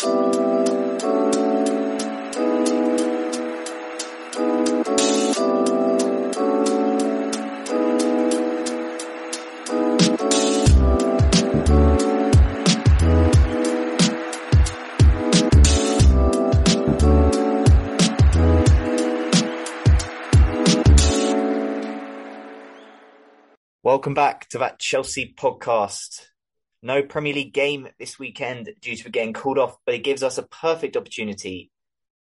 Welcome back to that Chelsea podcast. No Premier League game this weekend due to getting called off, but it gives us a perfect opportunity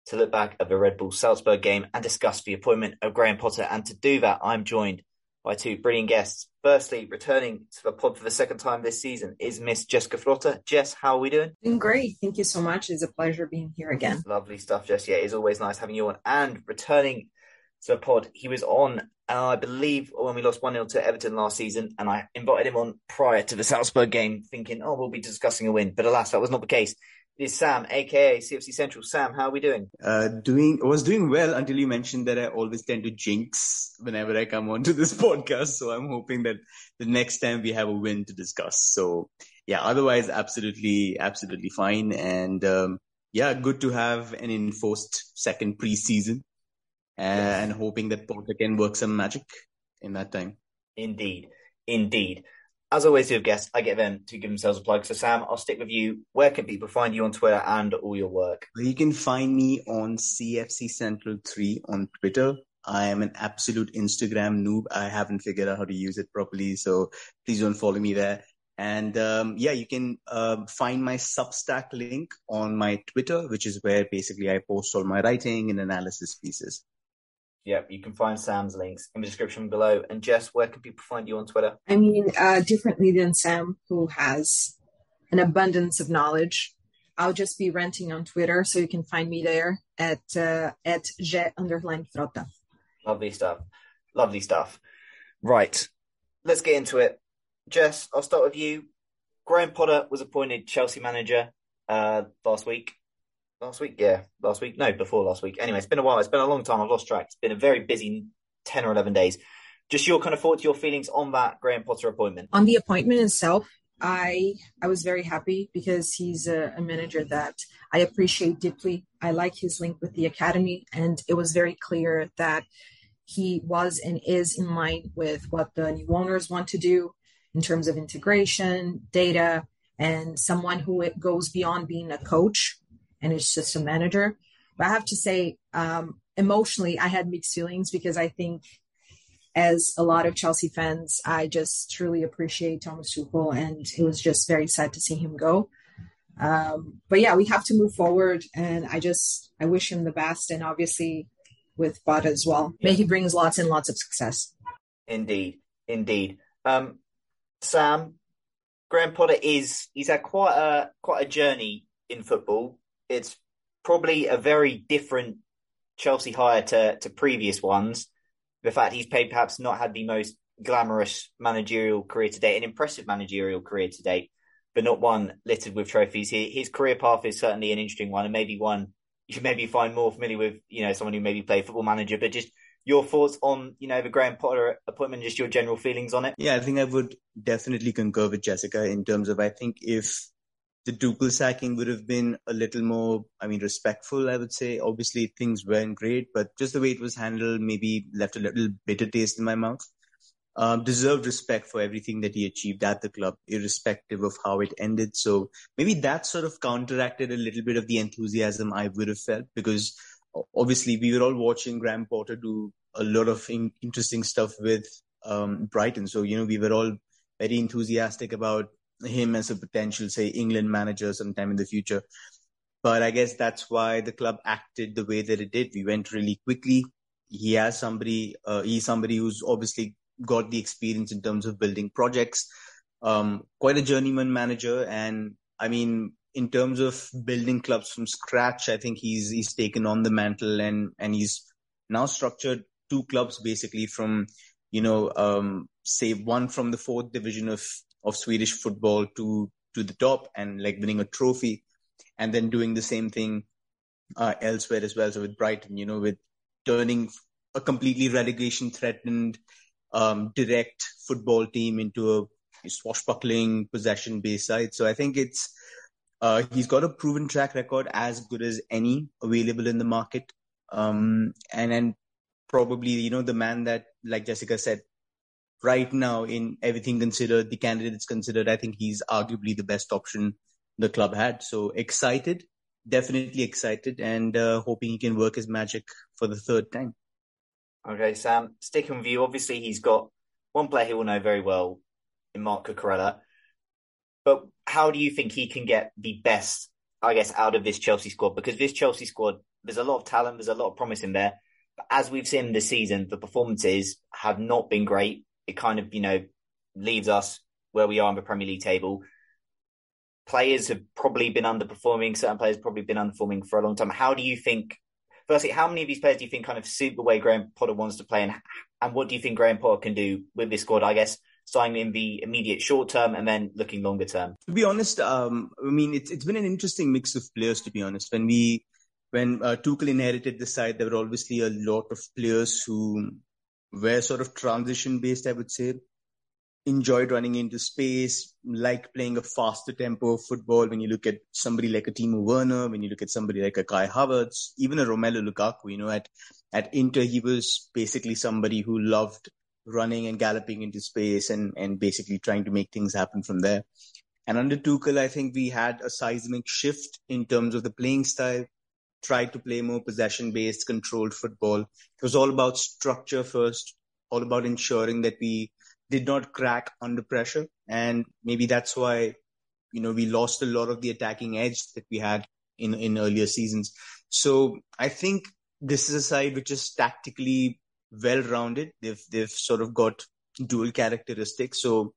to look back at the Red Bull Salzburg game and discuss the appointment of Graham Potter. And to do that, I'm joined by two brilliant guests. Firstly, returning to the pod for the second time this season is Miss Jessica Flotter. Jess, how are we doing? Doing great. Thank you so much. It's a pleasure being here again. Lovely stuff, Jess. Yeah, it's always nice having you on. And returning to the pod, he was on, uh, I believe, when we lost 1 0 to Everton last season. And I invited him on prior to the Salzburg game, thinking, oh, we'll be discussing a win. But alas, that was not the case. It is Sam, aka CFC Central. Sam, how are we doing? Uh, doing was doing well until you mentioned that I always tend to jinx whenever I come onto this podcast. So I'm hoping that the next time we have a win to discuss. So yeah, otherwise absolutely, absolutely fine. And um, yeah, good to have an enforced second preseason, and hoping that Potter can work some magic in that time. Indeed, indeed. As always with guests, I get them to give themselves a plug. So Sam, I'll stick with you. Where can people find you on Twitter and all your work? You can find me on CFC Central 3 on Twitter. I am an absolute Instagram noob. I haven't figured out how to use it properly. So please don't follow me there. And um, yeah, you can um, find my Substack link on my Twitter, which is where basically I post all my writing and analysis pieces. Yep, you can find Sam's links in the description below. And Jess, where can people find you on Twitter? I mean, uh, differently than Sam, who has an abundance of knowledge, I'll just be renting on Twitter, so you can find me there at uh, at j underline frota. Lovely stuff. Lovely stuff. Right, let's get into it. Jess, I'll start with you. Graham Potter was appointed Chelsea manager uh, last week. Last week, yeah, last week. No, before last week. Anyway, it's been a while. It's been a long time. I've lost track. It's been a very busy ten or eleven days. Just your kind of thoughts, your feelings on that Graham Potter appointment. On the appointment itself, I I was very happy because he's a, a manager that I appreciate deeply. I like his link with the academy, and it was very clear that he was and is in line with what the new owners want to do in terms of integration, data, and someone who it goes beyond being a coach and it's just a manager. But I have to say, um, emotionally, I had mixed feelings because I think, as a lot of Chelsea fans, I just truly appreciate Thomas Tuchel, and it was just very sad to see him go. Um, but yeah, we have to move forward, and I just I wish him the best, and obviously with Potter as well. May he brings lots and lots of success. Indeed, indeed. Um, Sam, Graham Potter is he's had quite a quite a journey in football. It's probably a very different Chelsea hire to to previous ones. The fact he's played perhaps not had the most glamorous managerial career to date, an impressive managerial career to date. but not one littered with trophies. His career path is certainly an interesting one, and maybe one you maybe find more familiar with, you know, someone who maybe played football manager, but just your thoughts on, you know, the Graham Potter appointment, just your general feelings on it? Yeah, I think I would definitely concur with Jessica in terms of I think if the Tuchel sacking would have been a little more, I mean, respectful, I would say. Obviously, things weren't great, but just the way it was handled maybe left a little bitter taste in my mouth. Um, deserved respect for everything that he achieved at the club, irrespective of how it ended. So maybe that sort of counteracted a little bit of the enthusiasm I would have felt because obviously we were all watching Graham Potter do a lot of in- interesting stuff with um, Brighton. So, you know, we were all very enthusiastic about him as a potential, say, England manager sometime in the future. But I guess that's why the club acted the way that it did. We went really quickly. He has somebody, uh, he's somebody who's obviously got the experience in terms of building projects. Um, quite a journeyman manager. And I mean, in terms of building clubs from scratch, I think he's, he's taken on the mantle and, and he's now structured two clubs basically from, you know, um, say one from the fourth division of, of Swedish football to, to the top and like winning a trophy and then doing the same thing, uh, elsewhere as well. So with Brighton, you know, with turning a completely relegation threatened, um, direct football team into a swashbuckling possession based side. So I think it's, uh, he's got a proven track record as good as any available in the market. Um, and, and probably, you know, the man that, like Jessica said, right now in everything considered, the candidates considered, I think he's arguably the best option the club had. So excited, definitely excited and, uh, hoping he can work his magic for the third time. Okay, Sam, sticking with you, obviously he's got one player he will know very well in Marc Cucurella. But how do you think he can get the best, I guess, out of this Chelsea squad? Because this Chelsea squad, there's a lot of talent, there's a lot of promise in there. But as we've seen this season, the performances have not been great. It kind of, you know, leaves us where we are on the Premier League table. Players have probably been underperforming. Certain players probably been underperforming for a long time. How do you think firstly, how many of these players do you think kind of suit the way Graham Potter wants to play, and and what do you think Graham Potter can do with this squad? I guess starting in the immediate short term and then looking longer term. To be honest, um, I mean it's it's been an interesting mix of players. To be honest, when we when uh, Tuchel inherited the side, there were obviously a lot of players who were sort of transition based. I would say enjoyed running into space, like playing a faster tempo of football. When you look at somebody like a Timo Werner, when you look at somebody like a Kai Havertz, even a Romelu Lukaku, you know, at, at Inter, he was basically somebody who loved running and galloping into space and, and basically trying to make things happen from there. And under Tuchel, I think we had a seismic shift in terms of the playing style, tried to play more possession based, controlled football. It was all about structure first, all about ensuring that we did not crack under pressure. And maybe that's why, you know, we lost a lot of the attacking edge that we had in, in earlier seasons. So I think this is a side which is tactically well rounded. They've, they've sort of got dual characteristics. So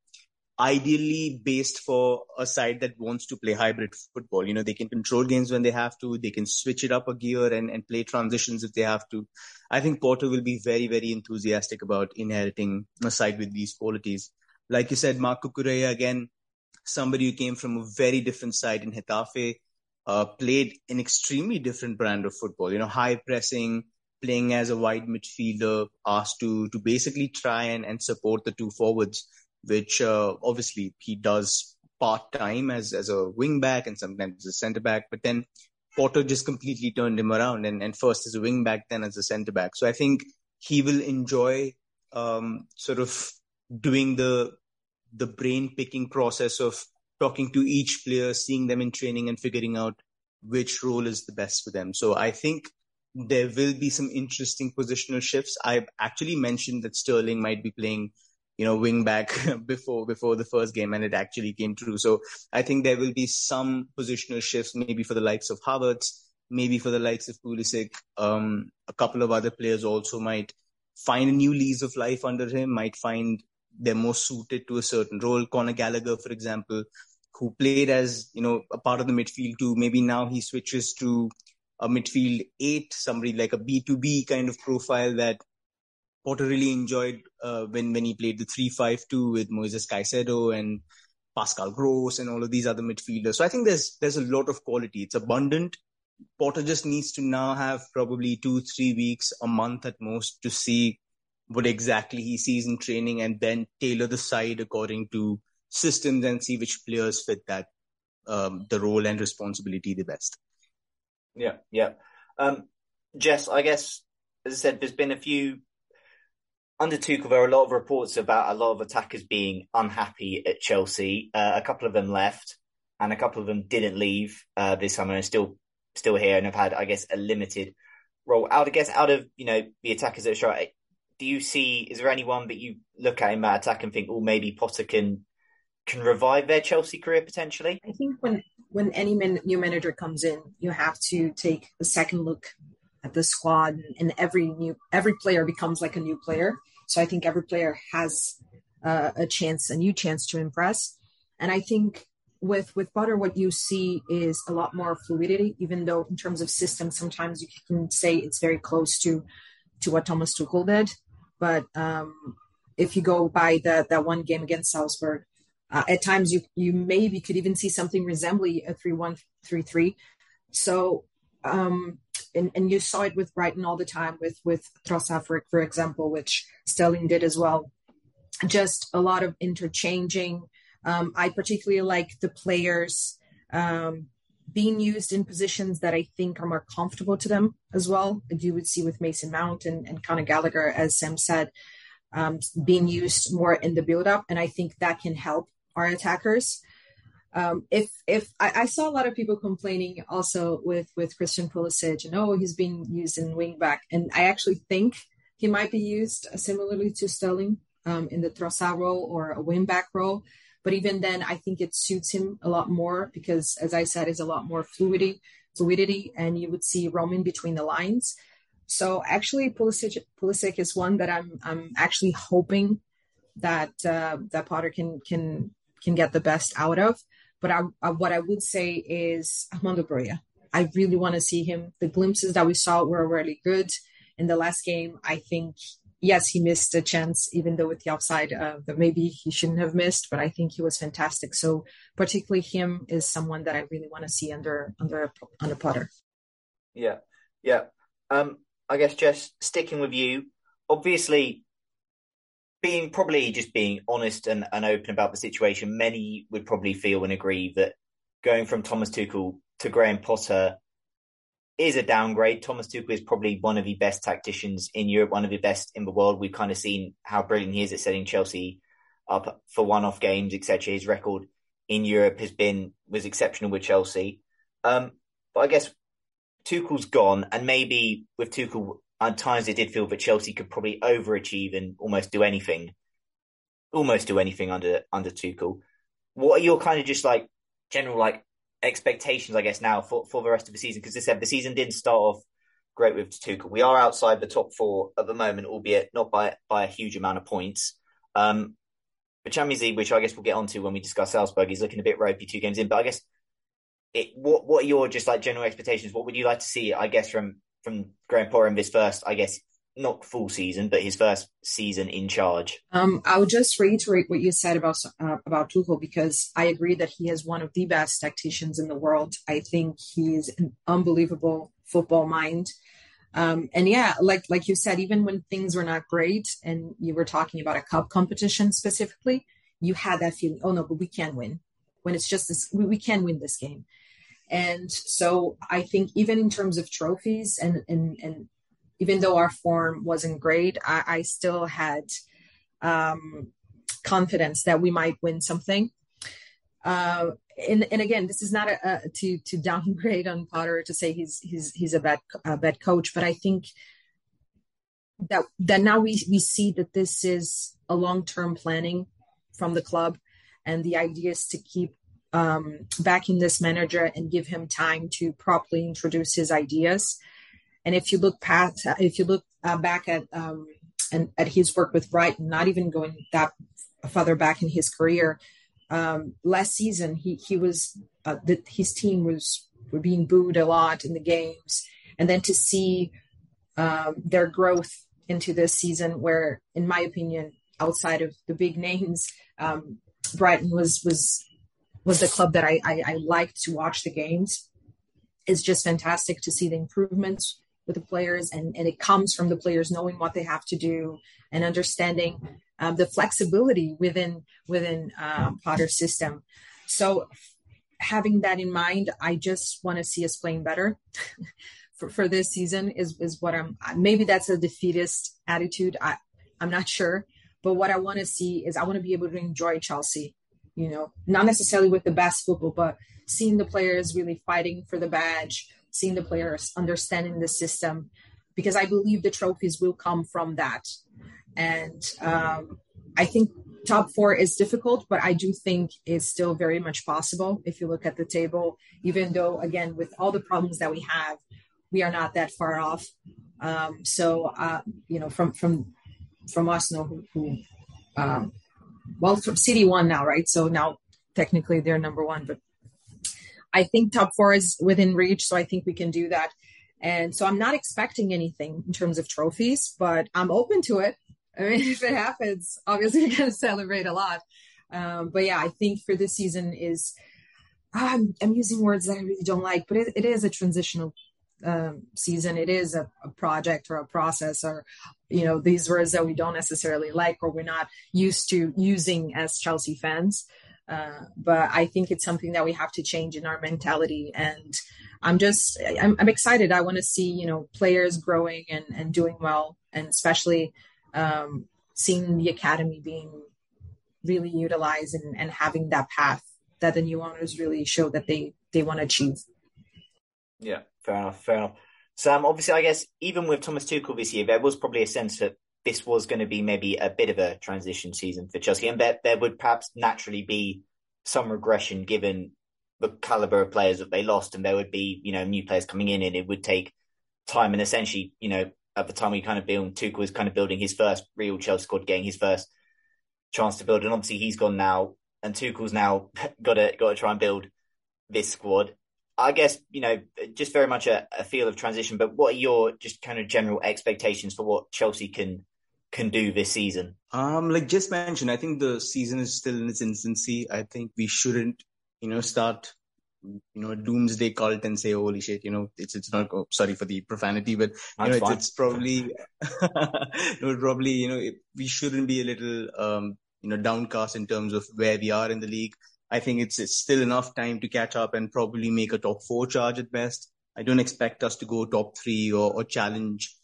ideally based for a side that wants to play hybrid football. You know, they can control games when they have to, they can switch it up a gear and, and play transitions if they have to. I think Potter will be very, very enthusiastic about inheriting a side with these qualities. Like you said, Marc Cucurella, again, somebody who came from a very different side in Getafe, uh, played an extremely different brand of football, you know, high pressing, playing as a wide midfielder, asked to, to basically try and, and support the two forwards which uh, obviously he does part time as as a wing back and sometimes as a centre back. But then Potter just completely turned him around and, and first as a wing back, then as a centre back. So I think he will enjoy um, sort of doing the the brain picking process of talking to each player, seeing them in training and figuring out which role is the best for them. So I think there will be some interesting positional shifts. I've actually mentioned that Sterling might be playing you know, wing back before before the first game, and it actually came true. So I think there will be some positional shifts, maybe for the likes of Havertz, maybe for the likes of Pulisic. Um, a couple of other players also might find a new lease of life under him, might find they're more suited to a certain role. Conor Gallagher, for example, who played as you know a part of the midfield too. Maybe now he switches to a midfield eight, somebody like a B two B kind of profile that Potter really enjoyed uh, when when he played the three five two with Moises Caicedo and Pascal Gross and all of these other midfielders. So I think there's there's a lot of quality. It's abundant. Potter just needs to now have probably two, three weeks, a month at most to see what exactly he sees in training and then tailor the side according to systems and see which players fit that um, the role and responsibility the best. Yeah, yeah. Um, Jess, I guess as I said, there's been a few under Tuchel. There are a lot of reports about a lot of attackers being unhappy at Chelsea. Uh, a couple of them left, and a couple of them didn't leave uh, this summer and still still here and have had, I guess, a limited role. Out, I guess, out of you know the attackers that are do you see? Is there anyone that you look at in that attack and think, oh, maybe Potter can can revive their Chelsea career potentially? I think when when any man, new manager comes in, you have to take a second look at the squad, and every new every player becomes like a new player. So I think every player has uh, a chance, a new chance to impress. And I think with with Potter what you see is a lot more fluidity. Even though in terms of system sometimes you can say it's very close to to what Thomas Tuchel did. But um, if you go by the that one game against Salzburg, uh, at times you you maybe could even see something resembling a three one three three. So um, and, and you saw it with Brighton all the time with with Trossard, for, for example, which Sterling did as well. Just a lot of interchanging. Um, I particularly like the players um, being used in positions that I think are more comfortable to them as well. You would see with Mason Mount and, and Conor Gallagher, as Sam said, um, being used more in the build up. And I think that can help our attackers. Um, if if I, I, saw a lot of people complaining also with with Christian Pulisic and oh he's being used in wing back and I actually think he might be used similarly to Sterling um, in the Trossard role or a wing back role but even then, I think it suits him a lot more because, as I said, is a lot more fluidity, fluidity, and you would see roaming between the lines. So actually, Pulisic, Pulisic is one that I'm I'm actually hoping that uh, that Potter can can can get the best out of. But I, I, what I would say is Armando Broja. I really want to see him. The glimpses that we saw were really good in the last game. I think yes, he missed a chance, even though with the offside uh, that maybe he shouldn't have missed. But I think he was fantastic. So particularly him is someone that I really want to see under under under Potter. Yeah, yeah. Um, I guess just sticking with you. Obviously, being probably just being honest and, and open about the situation, many would probably feel and agree that going from Thomas Tuchel to Graham Potter is a downgrade. Thomas Tuchel is probably one of the best tacticians in Europe, one of the best in the world. We've kind of seen how brilliant he is at setting Chelsea up for one-off games, etc. His record in Europe has been was exceptional with Chelsea. Um, but I guess Tuchel's gone, and maybe with Tuchel, at times it did feel that Chelsea could probably overachieve and almost do anything, almost do anything under under Tuchel. What are your kind of just like general like expectations, I guess, now for, for the rest of the season? Because they said the season didn't start off great with Tuchel. We are outside the top four at the moment, albeit not by by a huge amount of points. Um, the Champions League, which I guess we'll get onto when we discuss Salzburg, is looking a bit ropey two games in. But I guess it, what what are your just like general expectations? What would you like to see? I guess from from Graham Potter in this first, I guess not full season, but his first season in charge. Um, I'll just reiterate what you said about uh, about Tuchel because I agree that he is one of the best tacticians in the world. I think he's an unbelievable football mind. Um, and yeah, like like you said, even when things were not great, and you were talking about a cup competition specifically, you had that feeling. Oh no, but we can win. When it's just this, we, we can win this game. And so I think even in terms of trophies and and and even though our form wasn't great, I, I still had um, confidence that we might win something. Uh, and, and again, this is not a, a, to to downgrade on Potter to say he's he's he's a bad a bad coach, but I think that that now we we see that this is a long term planning from the club, and the idea is to keep um, backing this manager and give him time to properly introduce his ideas. And if you look past, if you look uh, back at um, and at his work with Brighton, not even going that further back in his career, um, last season he he was uh, his team was were being booed a lot in the games, and then to see um, their growth into this season, where in my opinion, outside of the big names, um, Brighton was was was the club that I, I, I liked to watch the games. It's just fantastic to see the improvements with the players, and, and it comes from the players knowing what they have to do and understanding um, the flexibility within within um, Potter's system. So, having that in mind, I just want to see us playing better. for, for this season is is what I'm maybe that's a defeatist attitude. I I'm not sure. But what I want to see is I want to be able to enjoy Chelsea, you know, not necessarily with the best football, but seeing the players really fighting for the badge, seeing the players understanding the system, because I believe the trophies will come from that. And um, I think top four is difficult, but I do think it's still very much possible if you look at the table, even though, again, with all the problems that we have, we are not that far off. Um, so, uh, you know, from from from Arsenal who, who um, well, from City one now, right? So now technically they're number one, but I think top four is within reach. So I think we can do that. And so I'm not expecting anything in terms of trophies, but I'm open to it. I mean, if it happens, obviously we're going to celebrate a lot. Um, but yeah, I think for this season is, I'm, I'm using words that I really don't like, but it, it is a transitional um, season. It is a, a, project or a process or, you know, these words that we don't necessarily like or we're not used to using as Chelsea fans. Uh, but I think it's something that we have to change in our mentality. And I'm just, I'm, I'm excited. I want to see, you know, players growing and, and doing well, and especially um, seeing the academy being really utilized and, and having that path that the new owners really show that they, they want to achieve. Yeah, fair enough, fair enough. Sam, obviously, I guess even with Thomas Tuchel this year, there was probably a sense that this was going to be maybe a bit of a transition season for Chelsea, and there, there would perhaps naturally be some regression given the caliber of players that they lost, and there would be you know new players coming in, and it would take time. And essentially, you know, at the time we kind of built Tuchel was kind of building his first real Chelsea squad, getting his first chance to build, and obviously he's gone now, and Tuchel's now got to got to try and build this squad. I guess, you know, just very much a, a, feel of transition, but what are your just kind of general expectations for what Chelsea can can do this season? Um, like just mentioned, I think the season is still in its infancy. I think we shouldn't, you know, start you know, doomsday cult and say, holy shit, you know, it's, it's not, oh, sorry for the profanity, but, you know, it's, it's, probably, no, probably, you know, it, we shouldn't be a little, um, you know, downcast in terms of where we are in the league. I think it's, it's still enough time to catch up and probably make a top four charge at best. I don't expect us to go top three or, or challenge,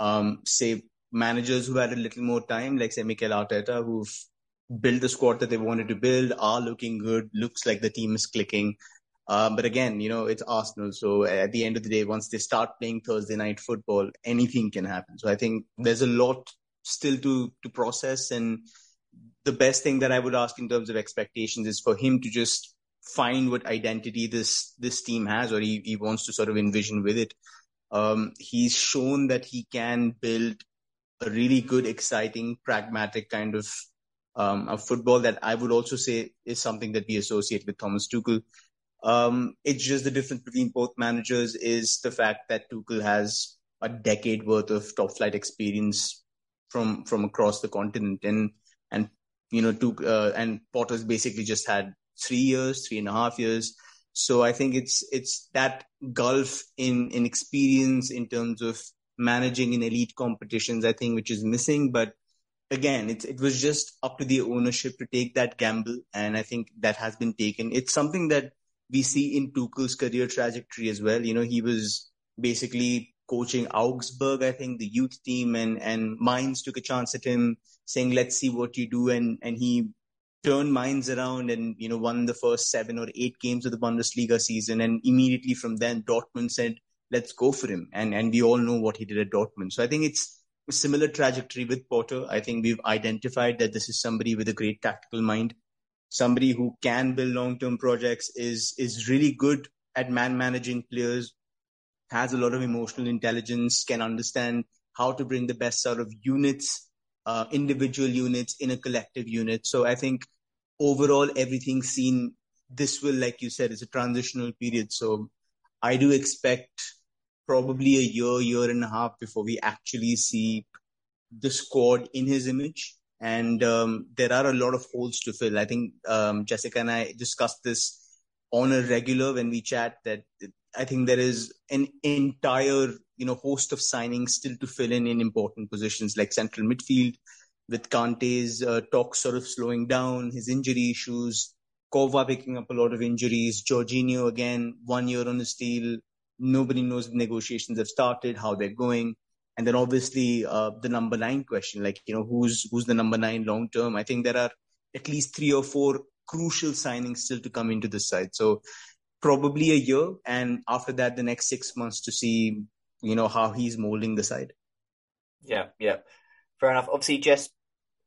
um, say managers who had a little more time, like say Mikel Arteta, who've built the squad that they wanted to build, are looking good, looks like the team is clicking. Um, but again, you know, it's Arsenal. So at the end of the day, once they start playing Thursday night football, anything can happen. So I think there's a lot still to, to process and the best thing that I would ask in terms of expectations is for him to just find what identity this this team has, or he, he wants to sort of envision with it. Um, he's shown that he can build a really good, exciting, pragmatic kind of um, a football that I would also say is something that we associate with Thomas Tuchel. Um, it's just the difference between both managers is the fact that Tuchel has a decade worth of top flight experience from from across the continent, and you know, to, uh, and Potter's basically just had three years, three and a half years. So I think it's it's that gulf in in experience in terms of managing in elite competitions. I think which is missing, but again, it it was just up to the ownership to take that gamble, and I think that has been taken. It's something that we see in Tuchel's career trajectory as well. You know, he was basically coaching Augsburg, I think, the youth team, and and Mainz took a chance at him, saying, "Let's see what you do," and and he turned minds around and you know won the first seven or eight games of the Bundesliga season, and immediately from then Dortmund said, "Let's go for him," and and we all know what he did at Dortmund. So I think it's a similar trajectory with Potter. I think we've identified that this is somebody with a great tactical mind, somebody who can build long-term projects, is is really good at man managing players has a lot of emotional intelligence, can understand how to bring the best out of units, uh, individual units in a collective unit. So I think overall, everything seen this will, like you said, is a transitional period. So I do expect probably a year, year and a half before we actually see the squad in his image. and um, there are a lot of holes to fill. I think um, Jessica and I discussed this on a regular when we chat. That I think there is an entire you know host of signings still to fill in in important positions like central midfield, with Kante's uh, talk sort of slowing down, his injury issues, Kova picking up a lot of injuries, Jorginho again one year on his deal. Nobody knows if negotiations have started, how they're going and then obviously uh, the number nine question, like you know who's who's the number nine long term. I think there are at least three or four crucial signings still to come into the side. So probably a year, and after that, the next six months to see you know how he's molding the side. Yeah, yeah, fair enough. Obviously, just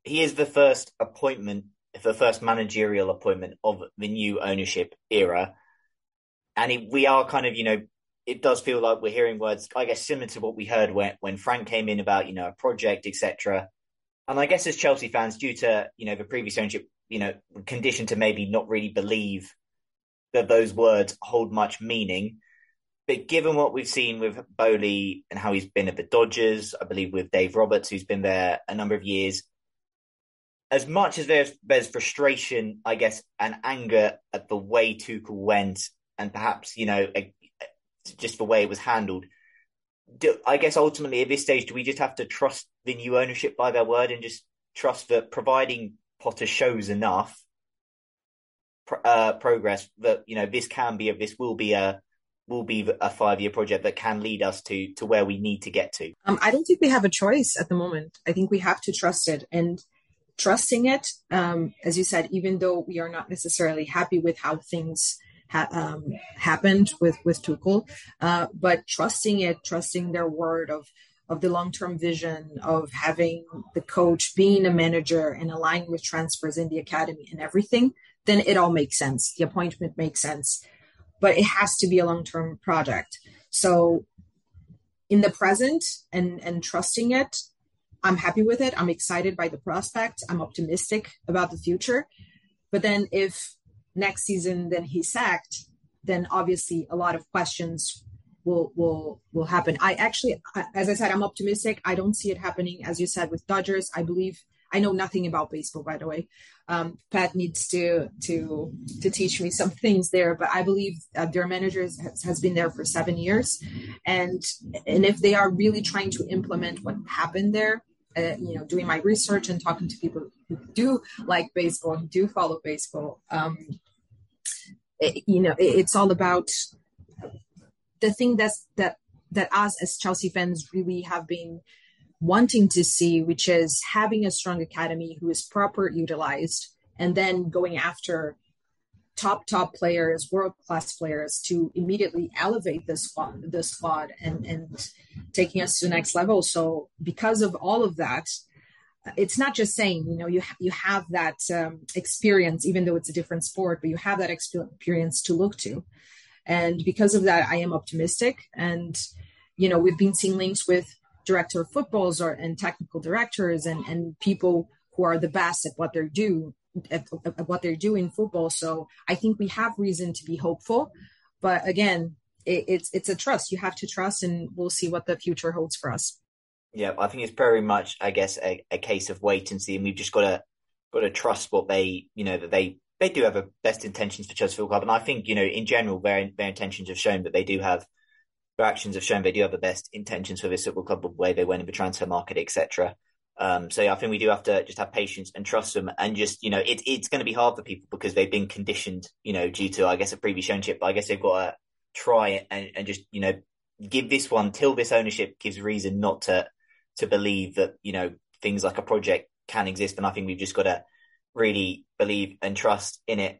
he is the first appointment, the first managerial appointment of the new ownership era, and he, we are kind of you know it does feel like we're hearing words, I guess, similar to what we heard when, when Frank came in about, you know, a project, etc. And I guess as Chelsea fans, due to, you know, the previous ownership, you know, conditioned to maybe not really believe that those words hold much meaning. But given what we've seen with Boehly and how he's been at the Dodgers, I believe with Dave Roberts, who's been there a number of years, as much as there's there's frustration, I guess, and anger at the way Tuchel went, and perhaps you know just the way it was handled. Do, I guess ultimately at this stage, do we just have to trust the new ownership by their word and just trust that providing Potter shows enough uh, progress that you know this can be this will be a will be a five year project that can lead us to to where we need to get to. Um, I don't think we have a choice at the moment. I think we have to trust it and trusting it. Um, as you said, even though we are not necessarily happy with how things ha- um, happened with with Tuchel, uh, but trusting it, trusting their word of of the long term vision of having the coach being a manager and aligning with transfers in the academy and everything, then it all makes sense. The appointment makes sense, but it has to be a long term project. So, in the present and and trusting it, I'm happy with it. I'm excited by the prospect. I'm optimistic about the future. But then if next season then he's sacked, then obviously a lot of questions will will will happen. I actually, as I said, I'm optimistic. I don't see it happening, as you said, with Dodgers. I believe I know nothing about baseball, by the way. Um, Pat needs to to to teach me some things there, but I believe uh, their manager has, has been there for seven years, and and if they are really trying to implement what happened there, uh, you know, doing my research and talking to people who do like baseball, who do follow baseball, um, it, you know, it, it's all about the thing that's that that us as Chelsea fans really have been wanting to see, which is having a strong academy who is proper utilized, and then going after top top players, world class players to immediately elevate this squad, the squad, and and taking us to the next level. So because of all of that, it's not just saying you know you ha- you have that um, experience even though it's a different sport but you have that experience to look to and because of that i am optimistic and you know we've been seeing links with director of footballs or and technical directors and and people who are the best at what they're do at, at what they're doing in football. So i think we have reason to be hopeful but again it, it's it's a trust. You have to trust and we'll see what the future holds for us. Yeah, I think it's very much, I guess, a, a case of wait and see, and we've just got to got to trust what they, you know, that they they do have a best intentions for Football Club, and I think you know, in general, their their intentions have shown that they do have their actions have shown they do have the best intentions for this football club, the way they went in the transfer market, etc. Um, so yeah, I think we do have to just have patience and trust them, and just you know, it, it's going to be hard for people because they've been conditioned, you know, due to I guess a previous ownership. But I guess they've got to try and, and just you know give this one till this ownership gives reason not to to believe that you know things like a project can exist, and I think we've just got to really believe and trust in it.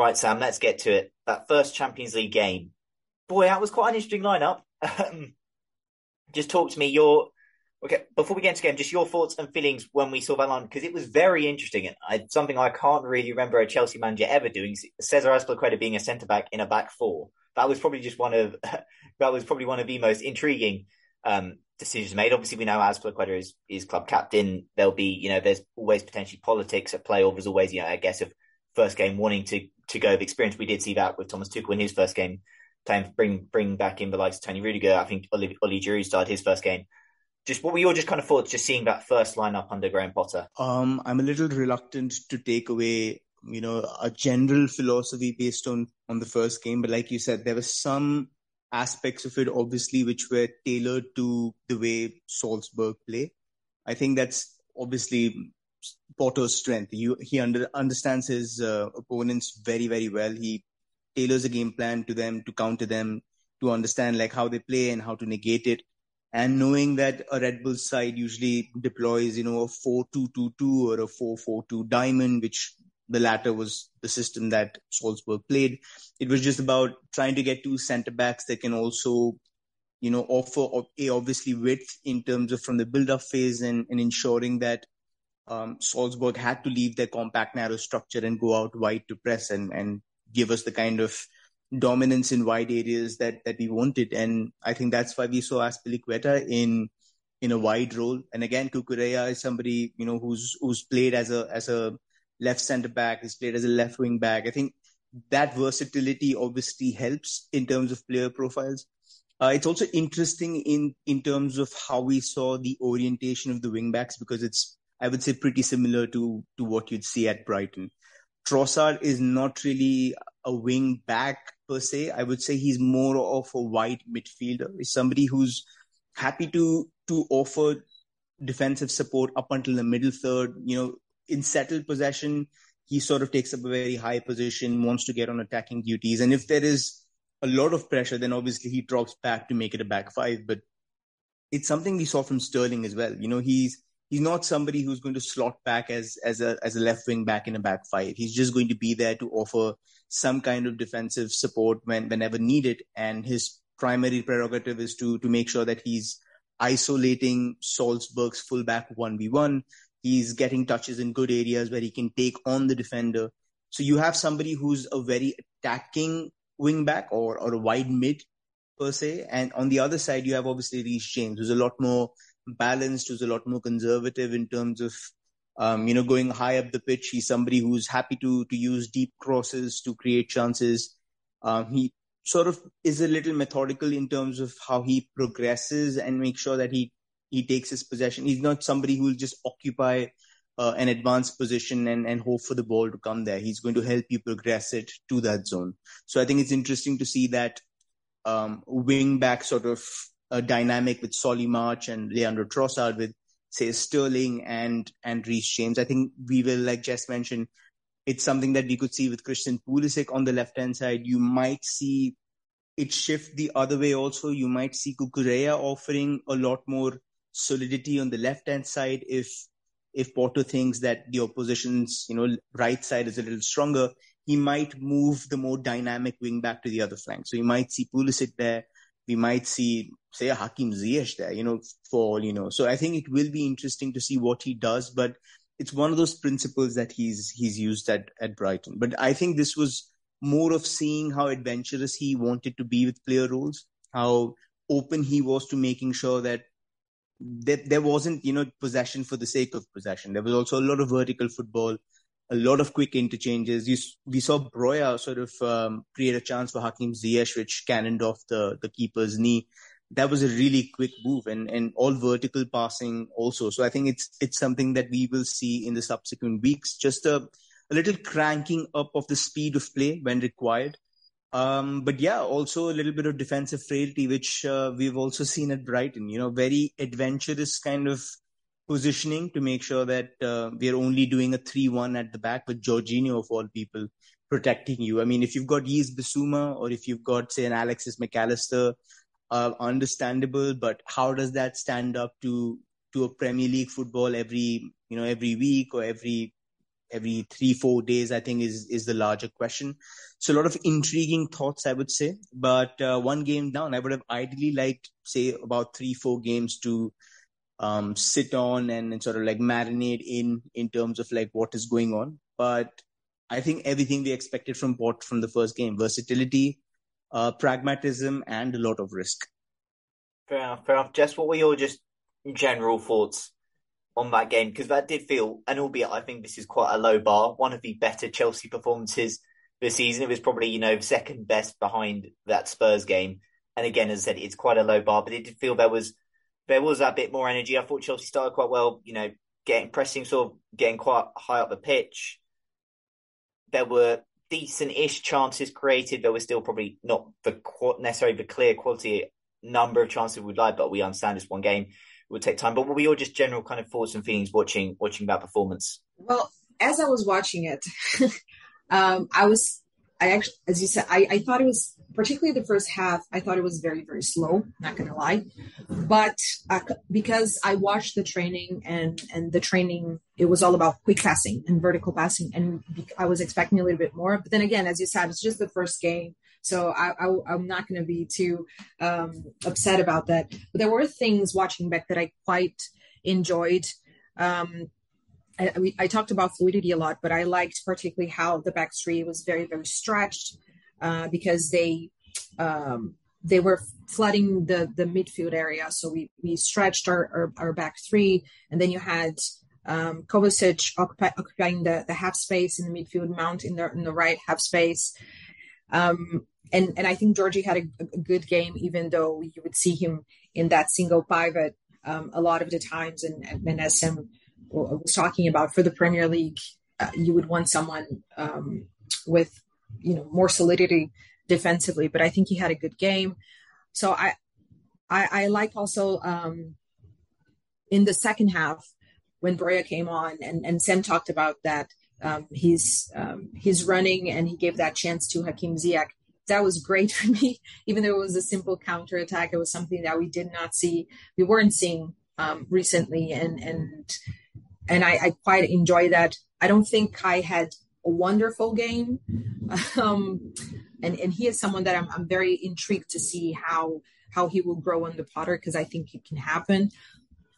Right, Sam, let's get to it. That first Champions League game. Boy, that was quite an interesting lineup. Um, just talk to me your okay before we get into game just your thoughts and feelings when we saw that line because it was very interesting and I, something i can't really remember a chelsea manager ever doing cesar azpilicueta being a centre back in a back four that was probably just one of that was probably one of the most intriguing um, decisions made obviously we know azpilicueta is, is club captain there'll be you know there's always potentially politics at play or there's always you know i guess of first game wanting to to go of experience we did see that with thomas tuchel in his first game playing bring bring back in the likes of Toni Rudiger. I think Oli, Oli Giroud started his first game. Just what were your just kind of thoughts just seeing that first lineup under Graham Potter? Um, I'm a little reluctant to take away, you know, a general philosophy based on on the first game, but like you said, there were some aspects of it obviously which were tailored to the way Salzburg play. I think that's obviously Potter's strength. You, he under, understands his uh, opponents very, very well. He tailors a game plan to them to counter them, to understand like how they play and how to negate it. And knowing that a Red Bull side usually deploys, you know, a 4-2-2-2 or a 4-4-2 diamond, which the latter was the system that Salzburg played. It was just about trying to get two centre backs that can also, you know, offer a obviously width in terms of from the build-up phase and, and ensuring that um, Salzburg had to leave their compact narrow structure and go out wide to press and, and give us the kind of dominance in wide areas that that we wanted. And I think that's why we saw Azpilicueta in in a wide role. And again, Cucurella is somebody you know who's who's played as a as a left centre back, he's played as a left wing back. I think that versatility obviously helps in terms of player profiles. Uh, it's also interesting in in terms of how we saw the orientation of the wing backs because it's I would say pretty similar to to what you'd see at Brighton. Trossard is not really a wing back per se. I would say he's more of a wide midfielder. He's somebody who's happy to to offer defensive support up until the middle third. You know, in settled possession, he sort of takes up a very high position, wants to get on attacking duties, and if there is a lot of pressure, then obviously he drops back to make it a back five. But it's something we saw from Sterling as well. You know, he's he's not somebody who's going to slot back as as a as a left wing back in a back five. He's just going to be there to offer some kind of defensive support when whenever needed. And his primary prerogative is to to make sure that he's isolating Salzburg's fullback one v one. He's getting touches in good areas where he can take on the defender. So you have somebody who's a very attacking wing back or or a wide mid per se. And on the other side, you have obviously Reece James, who's a lot more balanced, who's a lot more conservative in terms of um, you know going high up the pitch. He's somebody who's happy to to use deep crosses to create chances. Um, he sort of is a little methodical in terms of how he progresses and make sure that he he takes his possession. He's not somebody who will just occupy uh, an advanced position and, and hope for the ball to come there. He's going to help you progress it to that zone. So I think it's interesting to see that um, wing back sort of a dynamic with Solly March and Leandro Trossard with say Sterling and and Reece James. I think we will, like Jess mentioned, it's something that we could see with Christian Pulisic on the left hand side. You might see it shift the other way also. You might see Cucurella offering a lot more solidity on the left hand side if if Potter thinks that the opposition's you know right side is a little stronger. He might move the more dynamic wing back to the other flank. So you might see Pulisic there we might see, say, a Hakim Ziyech there, you know, for all you know. So I think it will be interesting to see what he does, but it's one of those principles that he's he's used at at Brighton. But I think this was more of seeing how adventurous he wanted to be with player roles, how open he was to making sure that that there wasn't you know possession for the sake of possession. There was also a lot of vertical football, a lot of quick interchanges. You, we saw Broja sort of um, create a chance for Hakim Ziyech, which cannoned off the, the keeper's knee. That was a really quick move and, and all vertical passing also. So I think it's it's something that we will see in the subsequent weeks. Just a, a little cranking up of the speed of play when required. Um, but yeah, also a little bit of defensive frailty, which uh, we've also seen at Brighton. You know, very adventurous kind of positioning to make sure that uh, we are only doing a 3-1 at the back with Jorginho of all people protecting you. I mean, if you've got Yves Bissouma or if you've got, say, an Alexis McAllister, uh, understandable, but how does that stand up to to a Premier League football every you know every week or every every three four days? I think is is the larger question. So a lot of intriguing thoughts, I would say. But uh, one game down, I would have ideally liked say about three four games to um, sit on and, and sort of like marinate in in terms of like what is going on. But I think everything we expected from Potter from the first game, versatility, uh, pragmatism, and a lot of risk. Fair enough. Fair enough. Just what were your just general thoughts on that game? Because that did feel, and albeit I think this is quite a low bar, one of the better Chelsea performances this season. It was probably you know second best behind that Spurs game. And again, as I said, it's quite a low bar, but it did feel there was there was that bit more energy. I thought Chelsea started quite well. You know, getting pressing, sort of getting quite high up the pitch. There were decent-ish chances created. There was still probably not the necessarily the clear quality number of chances we'd like, but we understand it's one game. It would take time. But what were your just general kind of thoughts and feelings watching watching that performance? Well, as I was watching it, um, I was I actually, as you said, I, I thought it was particularly the first half. I thought it was very, very slow. Not gonna lie, but uh, because I watched the training and and the training, it was all about quick passing and vertical passing, and I was expecting a little bit more. But then again, as you said, it's just the first game, so I, I am not gonna be too um, upset about that. But there were things watching back that I quite enjoyed. Um, I, I, talked about fluidity a lot, but I liked particularly how the back three was very, very stretched uh, because they um, they were flooding the the midfield area. So we we stretched our, our, our back three, and then you had um, Kovacic occupy, occupying the, the half space in the midfield, Mount in the in the right half space. Um, and and I think Georgie had a, a, good game, even though you would see him in that single pivot um, a lot of the times, and, and as Sam was talking about for the Premier League, uh, you would want someone um, with you know more solidity defensively. But I think he had a good game. So I I, I like also um, in the second half when Broja came on and and Sam talked about that um, he's um, he's running and he gave that chance to Hakim Ziyech. That was great for me, even though it was a simple counter attack. It was something that we did not see, we weren't seeing um, recently, and and and I, I, quite enjoy that. I don't think Kai had a wonderful game, um, and and he is someone that I'm, I'm very intrigued to see how how he will grow under Potter because I think it can happen.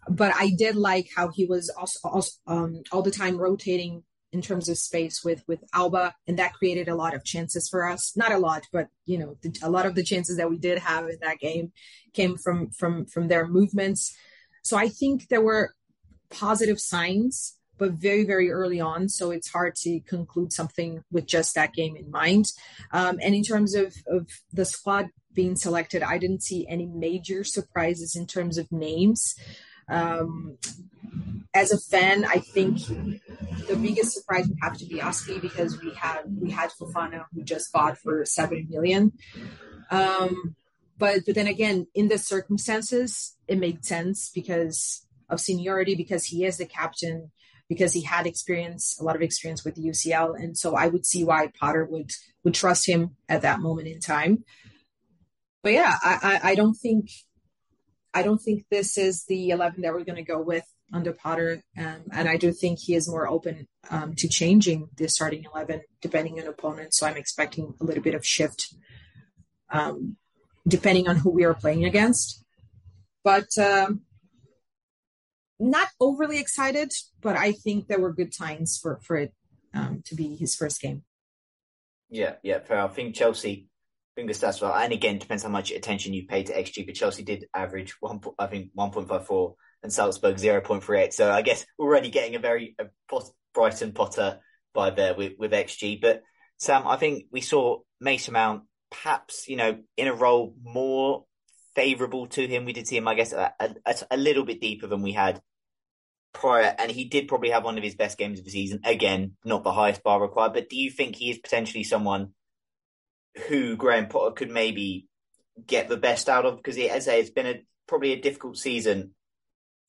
But I did like how he was also, also um, all the time rotating in terms of space with with Auba, and that created a lot of chances for us. Not a lot, but you know, the, a lot of the chances that we did have in that game came from from from their movements. So I think there were positive signs, but very, very early on. So it's hard to conclude something with just that game in mind. Um, and in terms of, of the squad being selected, I didn't see any major surprises in terms of names. Um, as a fan, I think the biggest surprise would have to be Oski because we had we had Fofana who just bought for seven million. Um, but but then again, in the circumstances, it made sense because of seniority because he is the captain, because he had experience, a lot of experience with the UCL, and so I would see why Potter would would trust him at that moment in time. But yeah, I, I, I don't think I don't think this is the eleven that we're going to go with under Potter, um, and I do think he is more open um, to changing the starting eleven depending on opponent. So I'm expecting a little bit of shift, um, depending on who we are playing against. But um, not overly excited, but I think there were good signs for for it um, to be his first game. Yeah, yeah, fair. I think Chelsea fingers that's well, and again depends how much attention you pay to XG. But Chelsea did average one, I think one point five four, and Salzburg zero point three eight. So I guess we're already getting a very a Brighton Potter vibe there with with XG. But Sam, I think we saw Mason Mount perhaps you know in a role more favourable to him. We did see him, I guess, a, a, a little bit deeper than we had prior, and he did probably have one of his best games of the season. Again, not the highest bar required, but do you think he is potentially someone who Graham Potter could maybe get the best out of because, as I say, it's been a probably a difficult season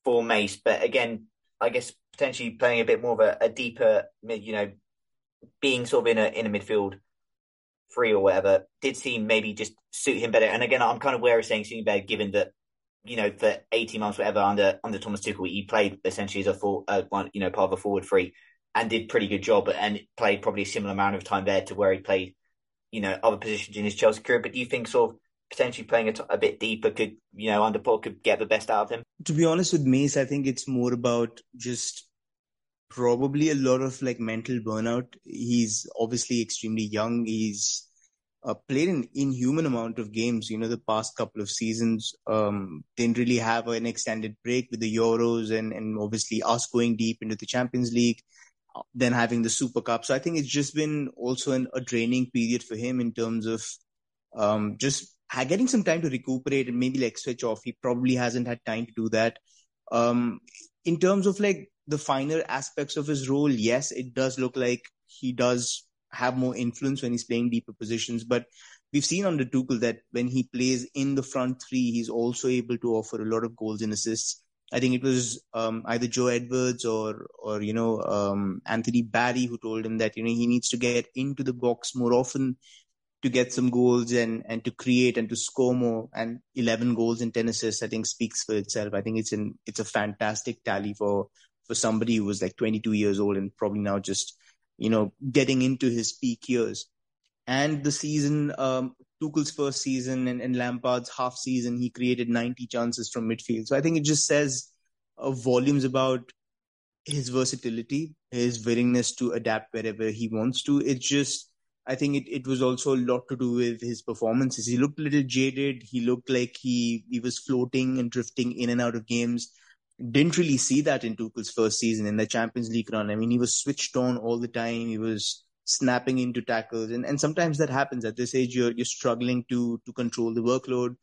for Mace. But again, I guess potentially playing a bit more of a, a deeper, you know, being sort of in a in a midfield three or whatever did seem maybe just suit him better. And again, I'm kind of wary of saying suit better given that you know for 18 months whatever under under Thomas Tuchel he played essentially as a full uh, one you know part of a forward three and did pretty good job and played probably a similar amount of time there to where he played you know other positions in his Chelsea career. But do you think sort of potentially playing a, t- a bit deeper could you know under Paul could get the best out of him? To be honest with Mace, I think it's more about just probably a lot of like mental burnout. He's obviously extremely young. He's uh, played an inhuman amount of games. You know, the past couple of seasons um, didn't really have an extended break with the Euros and and obviously us going deep into the Champions League, then having the Super Cup. So I think it's just been also an, a draining period for him in terms of um, just getting some time to recuperate and maybe like switch off. He probably hasn't had time to do that. Um, in terms of like the finer aspects of his role, yes, it does look like he does have more influence when he's playing deeper positions. But we've seen under Tuchel that when he plays in the front three, he's also able to offer a lot of goals and assists. I think it was um, either Joe Edwards or or you know um, Anthony Barry who told him that you know he needs to get into the box more often to get some goals and and to create and to score more. And 11 goals and 10 assists, I think, speaks for itself. I think it's an it's a fantastic tally for for somebody who was like 22 years old and probably now just, you know, getting into his peak years. And the season, um, Tuchel's first season and, and Lampard's half season, he created 90 chances from midfield. So I think it just says uh, volumes about his versatility, his willingness to adapt wherever he wants to. It's just, I think it, it was also a lot to do with his performances. He looked a little jaded. He looked like he, he was floating and drifting in and out of games didn't really see that in Tuchel's first season in the Champions League run. I mean, he was switched on all the time. He was snapping into tackles, and, and sometimes that happens at this age. You're you're struggling to to control the workload,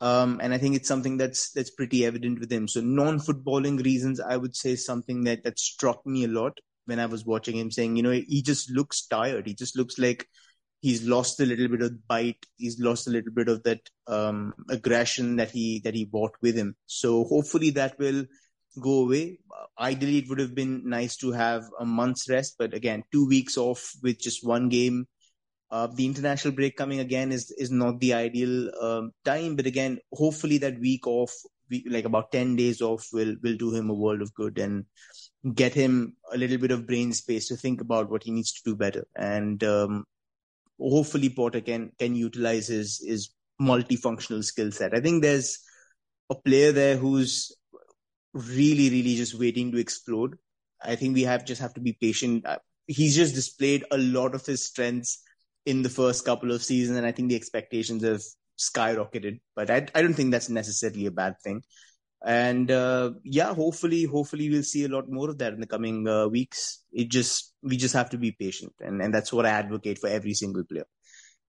um, and I think it's something that's that's pretty evident with him. So non-footballing reasons, I would say something that that struck me a lot when I was watching him, saying, you know, he just looks tired. He just looks like he's lost a little bit of bite. He's lost a little bit of that um, aggression that he that he brought with him. So hopefully that will go away. Ideally, it would have been nice to have a month's rest, but again, two weeks off with just one game. Uh, the international break coming again is is not the ideal um, time, but again, hopefully that week off, like about ten days off, will will do him a world of good and get him a little bit of brain space to think about what he needs to do better. And um, hopefully Potter can can utilize his his multifunctional skill set. I think there's a player there who's really really just waiting to explode. I think we have just have to be patient. Uh, he's just displayed a lot of his strengths in the first couple of seasons, and I think the expectations have skyrocketed. But I I don't think that's necessarily a bad thing and uh, yeah hopefully hopefully we'll see a lot more of that in the coming uh, weeks. It just we just have to be patient. And, and that's what i advocate for every single player.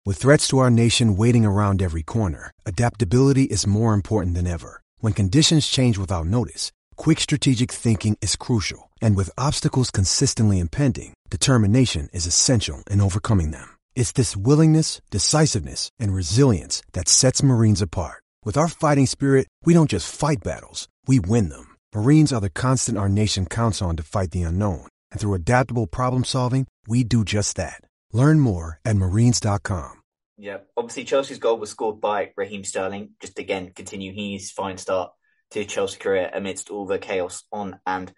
With threats to our nation waiting around every corner adaptability is more important than ever. When conditions change without notice quick strategic thinking is crucial. And with obstacles consistently impending determination is essential in overcoming them. It's this willingness decisiveness and resilience that sets marines apart with our fighting spirit, we don't just fight battles, we win them. Marines are the constant our nation counts on to fight the unknown. And through adaptable problem solving, we do just that. Learn more at marines.com. Yeah, obviously Chelsea's goal was scored by Raheem Sterling. Just again, continue his fine start to Chelsea career amidst all the chaos on and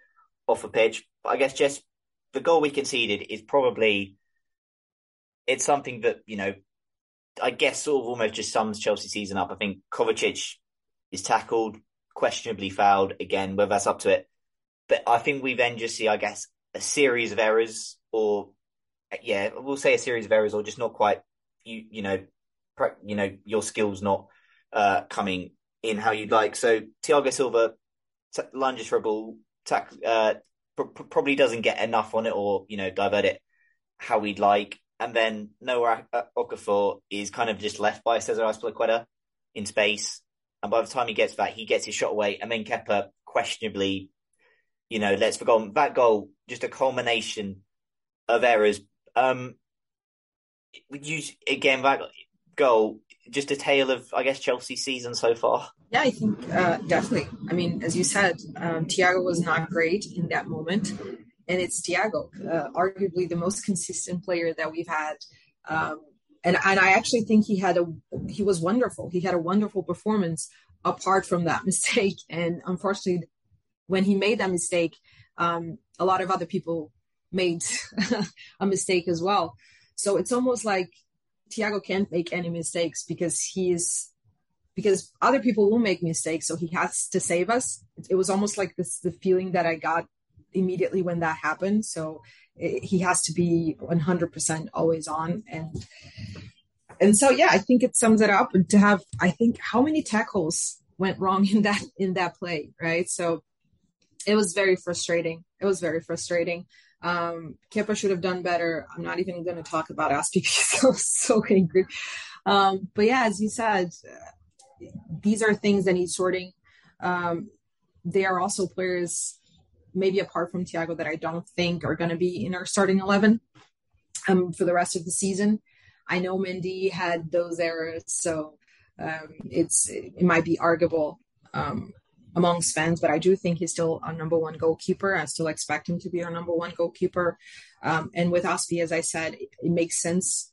off the pitch. But I guess just the goal we conceded is probably it's something that you know I guess sort of almost just sums Chelsea season up. I think Kovacic is tackled, questionably fouled again, whether that's up to it. But I think we then just see, I guess, a series of errors, or yeah, we'll say a series of errors, or just not quite you you know, you know your skills not uh, coming in how you'd like. So Thiago Silva t- lunges for a ball, tack, uh, pr- probably doesn't get enough on it, or you know, divert it how we'd like and then Noah Okafor is kind of just left by Cesar Azpilicueta in space. And by the time he gets back, he gets his shot away. And then Kepa questionably, you know, lets goal. That goal, just a culmination of errors. Um, you again that goal just a tale of I guess Chelsea's season so far. Yeah, I think uh, definitely. I mean, as you said, um, Thiago was not great in that moment, and it's Thiago, uh, arguably the most consistent player that we've had. Um, and and I actually think he had a he was wonderful. He had a wonderful performance apart from that mistake. And unfortunately, when he made that mistake, um, a lot of other people made a mistake as well. So it's almost like Thiago can't make any mistakes because he's because other people will make mistakes, so he has to save us. It was almost like this the feeling that I got immediately when that happened. So it, he has to be 100% always on and and so yeah, I think it sums it up to have I think how many tackles went wrong in that in that play, right? So it was very frustrating. It was very frustrating. Um, Kepa should have done better. I'm not even going to talk about Azpi because I was so angry. Um, but yeah, as you said, these are things that need sorting. Um, they are also players, maybe apart from Thiago, that I don't think are going to be in our starting 11 um, for the rest of the season. I know Mendy had those errors, so um, it's it might be arguable um, amongst fans, but I do think he's still our number one goalkeeper. I still expect him to be our number one goalkeeper. Um, and with Azpi, as I said, it, it, makes sense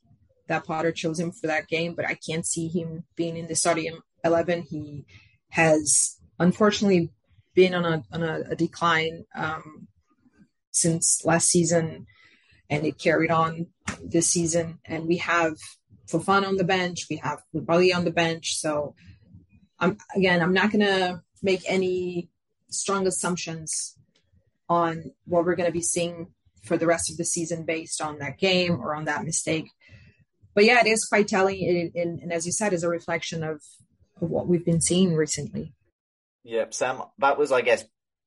that Potter chose him for that game, but I can't see him being in the starting 11. He has unfortunately been on a, on a, a decline um, since last season, and it carried on this season. And we have Fofana on the bench, we have Bali on the bench. So, I'm again, I'm not gonna make any strong assumptions on what we're going to be seeing for the rest of the season based on that game or on that mistake. But yeah, it is quite telling, and, and as you said, is a reflection of, of what we've been seeing recently. Yep, Sam, that was, I guess,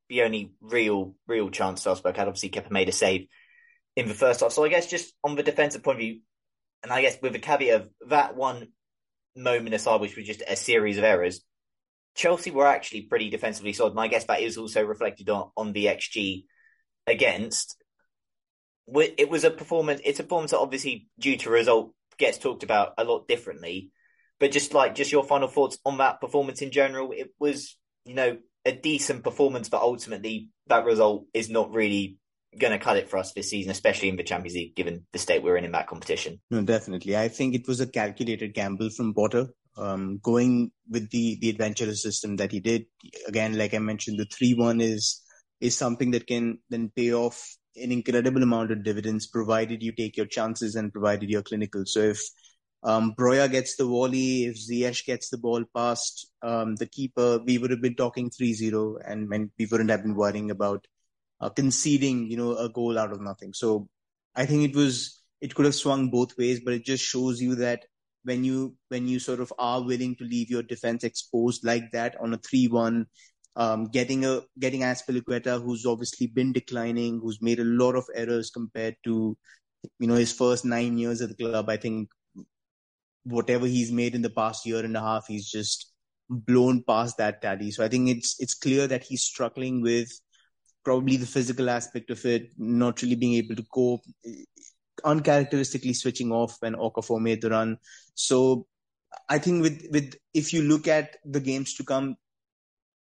the only real, real chance Salzburg had. Obviously, Kepa made a save in the first half. So I guess just on the defensive point of view, and I guess with the caveat of that one moment aside, which was just a series of errors, Chelsea were actually pretty defensively solid, and I guess that is also reflected on, on the XG against. It was a performance. It's a performance that obviously, due to result, gets talked about a lot differently. But just like just your final thoughts on that performance in general, it was you know a decent performance, but ultimately that result is not really going to cut it for us this season, especially in the Champions League, given the state we're in in that competition. No, definitely. I think it was a calculated gamble from Potter um, going with the the adventurous system that he did. Again, like I mentioned, the three one is is something that can then pay off an incredible amount of dividends, provided you take your chances and provided you're clinical. So if um, Broja gets the volley, if Ziyech gets the ball past um, the keeper, we would have been talking 3-0 and, and we wouldn't have been worrying about uh, conceding, you know, a goal out of nothing. So I think it was, it could have swung both ways, but it just shows you that when you when you sort of are willing to leave your defense exposed like that on a three one, um, getting a getting Azpilicueta, who's obviously been declining, who's made a lot of errors compared to you know his first nine years at the club. I think whatever he's made in the past year and a half, he's just blown past that tally. So I think it's it's clear that he's struggling with probably the physical aspect of it, not really being able to cope uncharacteristically switching off when Okafor made the run. So I think with with if you look at the games to come,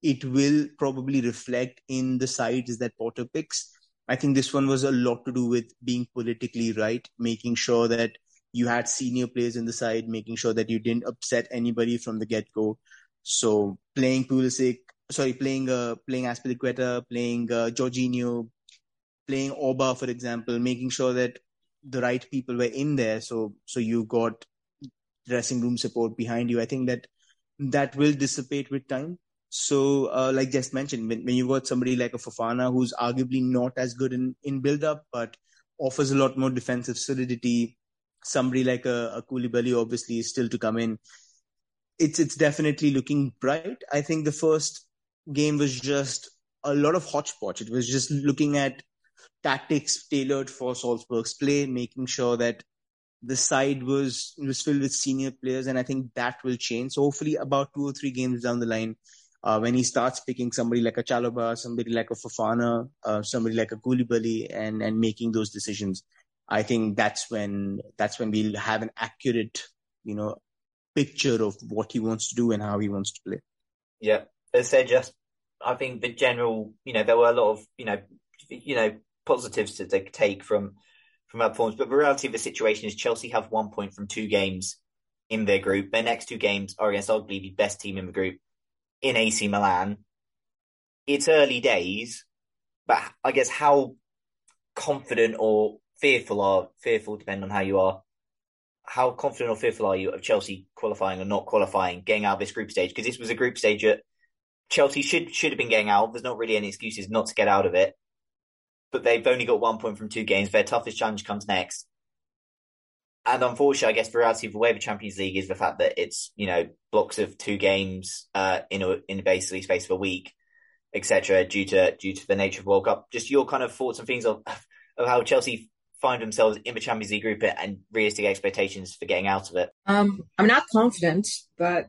it will probably reflect in the sides that Potter picks. I think this one was a lot to do with being politically right, making sure that you had senior players in the side, making sure that you didn't upset anybody from the get go. So playing Pulisic, sorry, playing uh, playing Azpilicueta, playing uh, Jorginho, playing Auba, for example, making sure that the right people were in there. So so you got dressing room support behind you. I think that that will dissipate with time. So, uh, like just mentioned, when, when you got somebody like a Fofana who's arguably not as good in, in build up, but offers a lot more defensive solidity, somebody like a, a Koulibaly obviously is still to come in. It's it's definitely looking bright. I think the first game was just a lot of hodgepodge. It was just looking at tactics tailored for Salzburg's play, making sure that the side was was filled with senior players, and I think that will change. So hopefully, about two or three games down the line, uh, when he starts picking somebody like a Chalobah, somebody like a Fofana, uh, somebody like a Koulibaly, and and making those decisions, I think that's when that's when we'll have an accurate, you know, picture of what he wants to do and how he wants to play. Yeah, as I said, just I think the general, you know, there were a lot of, you know, you know, positives to take from from that performance. But the reality of the situation is Chelsea have one point from two games in their group. Their next two games are against arguably the best team in the group in AC Milan. It's early days, but I guess how confident or fearful are fearful, depending on how you are. How confident or fearful are you of Chelsea qualifying or not qualifying, getting out of this group stage? Because this was a group stage that Chelsea should should have been getting out. There's not really any excuses not to get out of it. But they've only got one point from two games. Their toughest challenge comes next. And unfortunately, I guess the reality of the way the Champions League is the fact that it's, you know, blocks of two games uh, in a, in basically space of a week, etc. due to due to the nature of World Cup. Just your kind of thoughts and things of of how Chelsea find themselves in the Champions League group and realistic expectations for getting out of it? Um, I'm not confident, but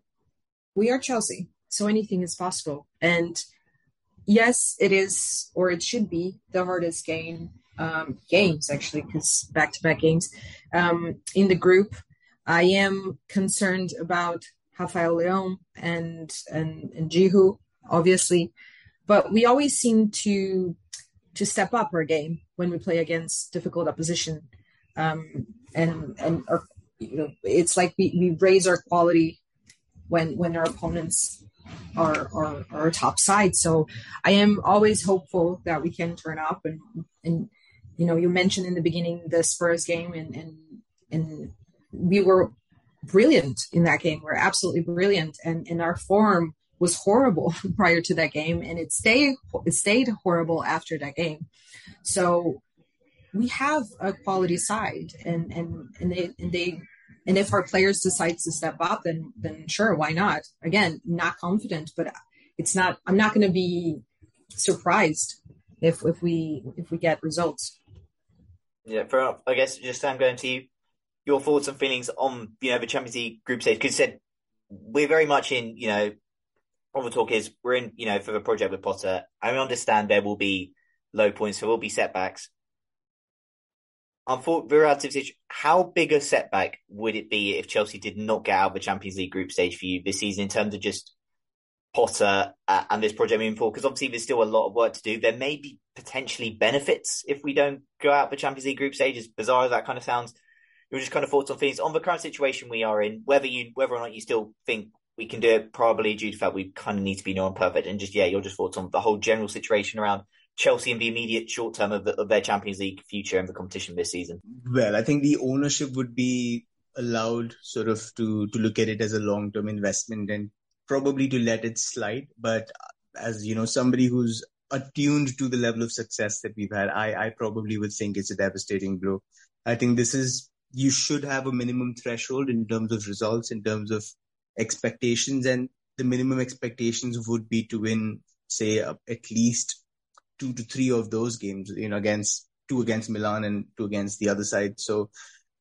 we are Chelsea, so anything is possible. And yes, it is, or it should be, the hardest game um, games actually, because back-to-back games um, in the group. I am concerned about Rafael Leão and and and Giroud, obviously, but we always seem to to step up our game when we play against difficult opposition. Um, and and our, you know, it's like we, we raise our quality when when our opponents are, are our top side. So I am always hopeful that we can turn up and and you know you mentioned in the beginning the Spurs game and and and we were brilliant in that game. We're absolutely brilliant and and our form was horrible prior to that game and it stayed it stayed horrible after that game so we have a quality side and and and they and they and if our players decide to step up then then sure why not? Again not confident but it's not i'm not going to be surprised if if we if we get results. Yeah i guess just i'm going to you. Your thoughts and feelings on you know the champions league group stage because said we're very much in you know all the talk is we're in, you know, for the project with Potter. I understand there will be low points, there will be setbacks. Unfortunately, how big a setback would it be if Chelsea did not get out of the Champions League group stage for you this season in terms of just Potter uh, and this project moving forward? Because obviously there's still a lot of work to do. There may be potentially benefits if we don't go out the Champions League group stage, as bizarre as that kind of sounds. You're just kind of thoughts on things on the current situation we are in, whether you whether or not you still think we can do it probably due to the fact we kind of need to be non perfect and just yeah, your just thoughts on the whole general situation around Chelsea and the immediate short term of, the, of their Champions League future and the competition this season. Well, I think the ownership would be allowed sort of to to look at it as a long term investment and probably to let it slide. But as you know, somebody who's attuned to the level of success that we've had, I I probably would think it's a devastating blow. I think this is you should have a minimum threshold in terms of results, in terms of expectations, and the minimum expectations would be to win, say, uh, at least two to three of those games. You know, against two against Milan and two against the other side. So.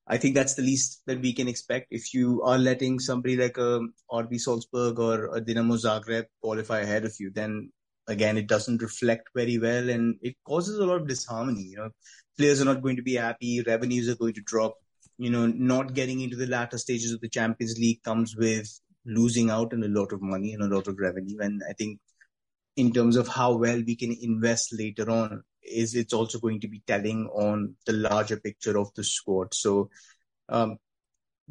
I think that's the least that we can expect. If you are letting somebody like a um, RB Salzburg or a Dinamo Zagreb qualify ahead of you, then again, it doesn't reflect very well and it causes a lot of disharmony. You know, players are not going to be happy, revenues are going to drop. You know, not getting into the latter stages of the Champions League comes with losing out on a lot of money and a lot of revenue. And I think in terms of how well we can invest later on, is it's also going to be telling on the larger picture of the squad. So um,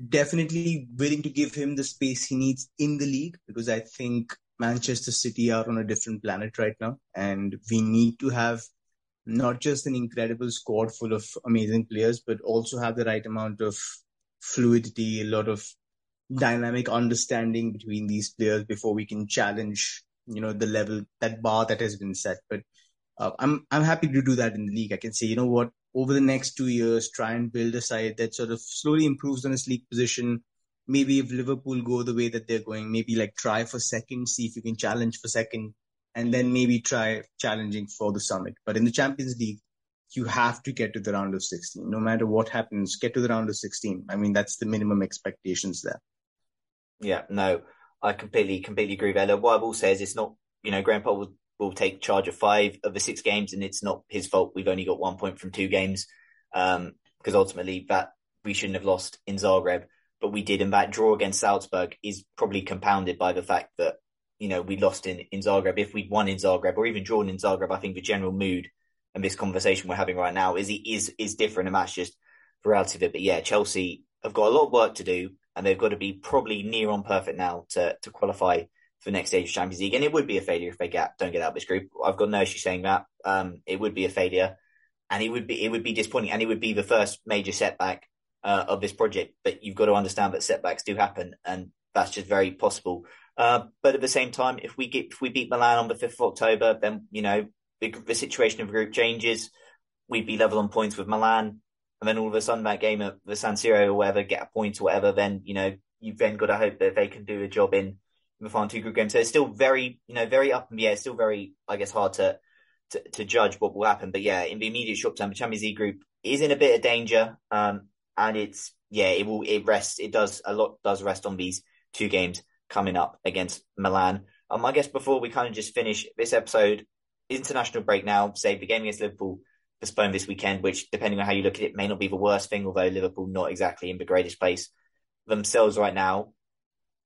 definitely willing to give him the space he needs in the league because I think Manchester City are on a different planet right now, and we need to have not just an incredible squad full of amazing players, but also have the right amount of fluidity, a lot of dynamic understanding between these players before we can challenge, you know, the level, that bar that has been set. But uh, I'm I'm happy to do that in the league. I can say, you know what, over the next two years, try and build a side that sort of slowly improves on its league position. Maybe if Liverpool go the way that they're going, maybe like try for second, see if you can challenge for second, and then maybe try challenging for the summit. But in the Champions League, you have to get to the round of 16. No matter what happens, get to the round of 16. I mean, that's the minimum expectations there. Yeah, no, I completely, completely agree with Ella. What I will say is it's not, you know, Grandpa will, will take charge of five of the six games and it's not his fault. We've only got one point from two games. Um, because ultimately that we shouldn't have lost in Zagreb, but we did. And that draw against Salzburg is probably compounded by the fact that, you know, we lost in, in Zagreb. If we'd won in Zagreb or even drawn in Zagreb, I think the general mood and this conversation we're having right now is is is different, and that's just the reality of it. But yeah, Chelsea have got a lot of work to do, and they've got to be probably near on perfect now to to qualify for the next stage of Champions League. And it would be a failure if they get don't get out of this group. I've got no issue saying that. Um, it would be a failure, and it would be it would be disappointing, and it would be the first major setback uh, of this project. But you've got to understand that setbacks do happen, and that's just very possible. Uh, but at the same time, if we get if we beat Milan on the fifth of October, then you know the, the situation of the group changes. We'd be level on points with Milan, and then all of a sudden that game at the San Siro or whatever, get a point or whatever, then you know you've then got to hope that they can do a job in the final two group games. So it's still very, you know, very up in the air. It's still very, I guess, hard to, to, to judge what will happen. But yeah, in the immediate short term, the Champions League group is in a bit of danger. Um, and it's yeah, it will it rests. It does a lot does rest on these two games coming up against Milan. Um, I guess before we kind of just finish this episode, international break now. Say the game against Liverpool postponed this weekend, which depending on how you look at it, may not be the worst thing. Although Liverpool not exactly in the greatest place themselves right now.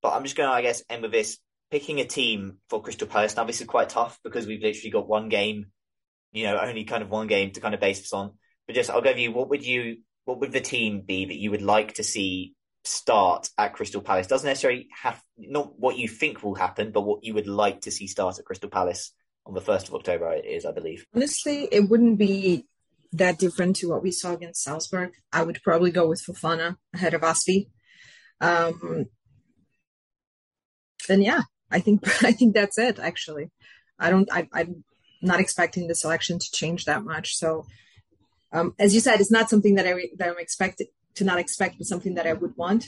But I'm just going to, I guess, end with this. Picking a team for Crystal Palace. Now, this is quite tough because we've literally got one game, you know, only kind of one game to kind of base this on. But just, I'll give you, what would you, what would the team be that you would like to see start at Crystal Palace? Doesn't necessarily have, not what you think will happen, but what you would like to see start at Crystal Palace on the 1st of October, it is, I believe. Honestly, it wouldn't be that different to what we saw against Salzburg. I would probably go with Fofana ahead of Azpi. Um, then yeah, I think I think that's it. Actually, I don't. I, I'm not expecting the selection to change that much. So, um, as you said, it's not something that I that I'm expected to not expect, but something that I would want.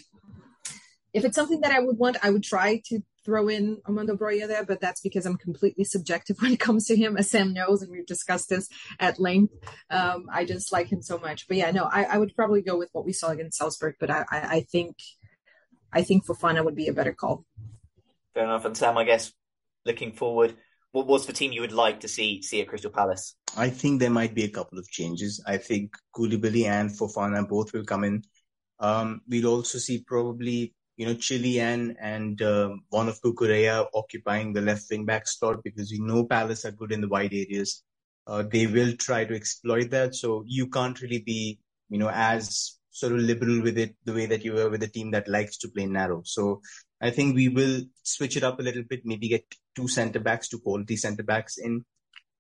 If it's something that I would want, I would try to throw in Armando Broja there, but that's because I'm completely subjective when it comes to him, as Sam knows, and we've discussed this at length. Um, I just like him so much. But yeah, no, I, I, would probably go with what we saw against Salzburg, but I, I, I think I think Fofana would be a better call. Fair enough. And Sam, I guess looking forward, what was the team you would like to see see at Crystal Palace? I think there might be a couple of changes. I think Koulibaly and Fofana both will come in. Um, we'll also see probably you know Chilwell and um, one of Cucurella occupying the left wing back slot because we know Palace are good in the wide areas. Uh, they will try to exploit that. So you can't really be you know as sort of liberal with it the way that you were with a team that likes to play narrow. So I think we will switch it up a little bit, maybe get two centre backs, two quality centre backs in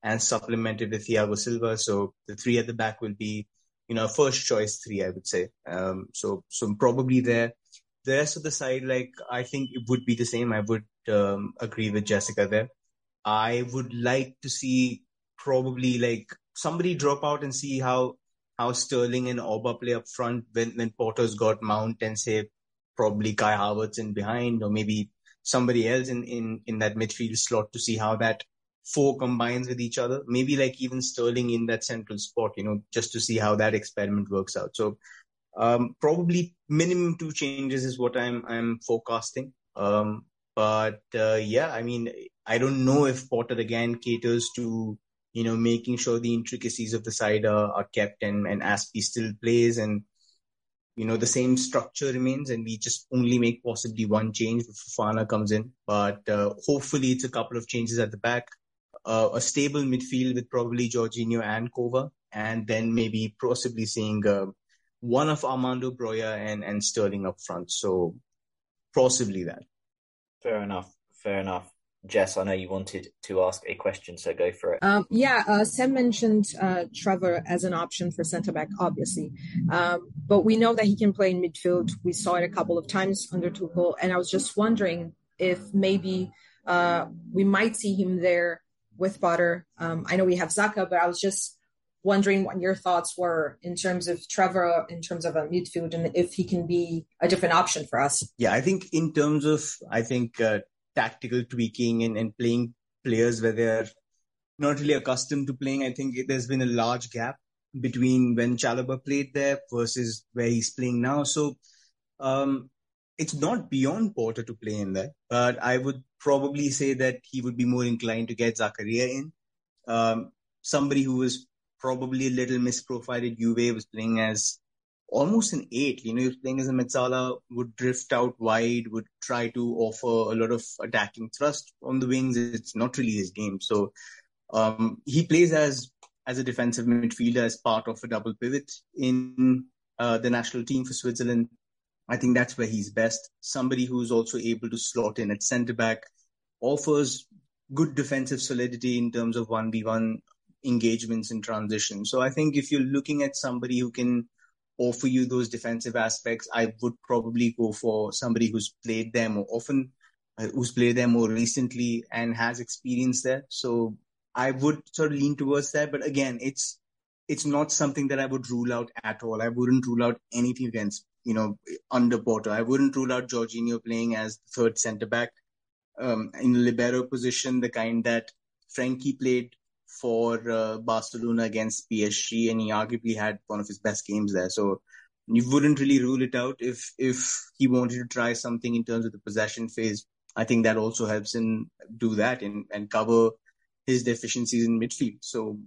and supplement it with Thiago Silva. So the three at the back will be, you know, first choice three, I would say. Um, so, so probably there. The rest of the side, like, I think it would be the same. I would um, agree with Jessica there. I would like to see probably like somebody drop out and see how how Sterling and Auba play up front when when Potter's got Mount and say probably Kai Havertz in behind, or maybe somebody else in, in, in that midfield slot to see how that four combines with each other. Maybe like even Sterling in that central spot, you know, just to see how that experiment works out. So um, probably minimum two changes is what I'm I'm forecasting. Um, but uh, yeah, I mean, I don't know if Potter again caters to you know making sure the intricacies of the side are, are kept and and Azpi still plays and you know, the same structure remains and we just only make possibly one change if Fofana comes in. But uh, hopefully it's a couple of changes at the back, uh, a stable midfield with probably Jorginho and Kova, and then maybe possibly seeing uh, one of Armando Broja and, and Sterling up front. So possibly that. Fair enough. Fair enough. Jess, I know you wanted to ask a question, so go for it. Um, yeah, uh, Sam mentioned uh, Trevor as an option for centre back, obviously, um, but we know that he can play in midfield. We saw it a couple of times under Tuchel, and I was just wondering if maybe uh, we might see him there with Potter. Um, I know we have Zaka, but I was just wondering what your thoughts were in terms of Trevor, in terms of a midfield, and if he can be a different option for us. Yeah, I think in terms of, I think uh, tactical tweaking and, and playing players where they're not really accustomed to playing. I think there's been a large gap between when Chalobah played there versus where he's playing now. So um, it's not beyond Potter to play in there, but I would probably say that he would be more inclined to get Zakaria in. Um, somebody who was probably a little misprofiled Juve was playing as almost an eight. You know, you're playing as a Mezzala, would drift out wide, would try to offer a lot of attacking thrust on the wings. It's not really his game. So um, he plays as as a defensive midfielder as part of a double pivot in uh, the national team for Switzerland. I think that's where he's best. Somebody who's also able to slot in at centre back, offers good defensive solidity in terms of 1v1 engagements in transition. So I think if you're looking at somebody who can offer you those defensive aspects, I would probably go for somebody who's played there more often, uh, who's played there more recently and has experience there. So I would sort of lean towards that. But again, it's it's not something that I would rule out at all. I wouldn't rule out anything against, you know, under Potter. I wouldn't rule out Jorginho playing as third centre back um, in libero position, the kind that Frenkie played for uh, Barcelona against PSG, and he arguably had one of his best games there. So you wouldn't really rule it out if if he wanted to try something in terms of the possession phase. I think that also helps him do that and, and cover his deficiencies in midfield. So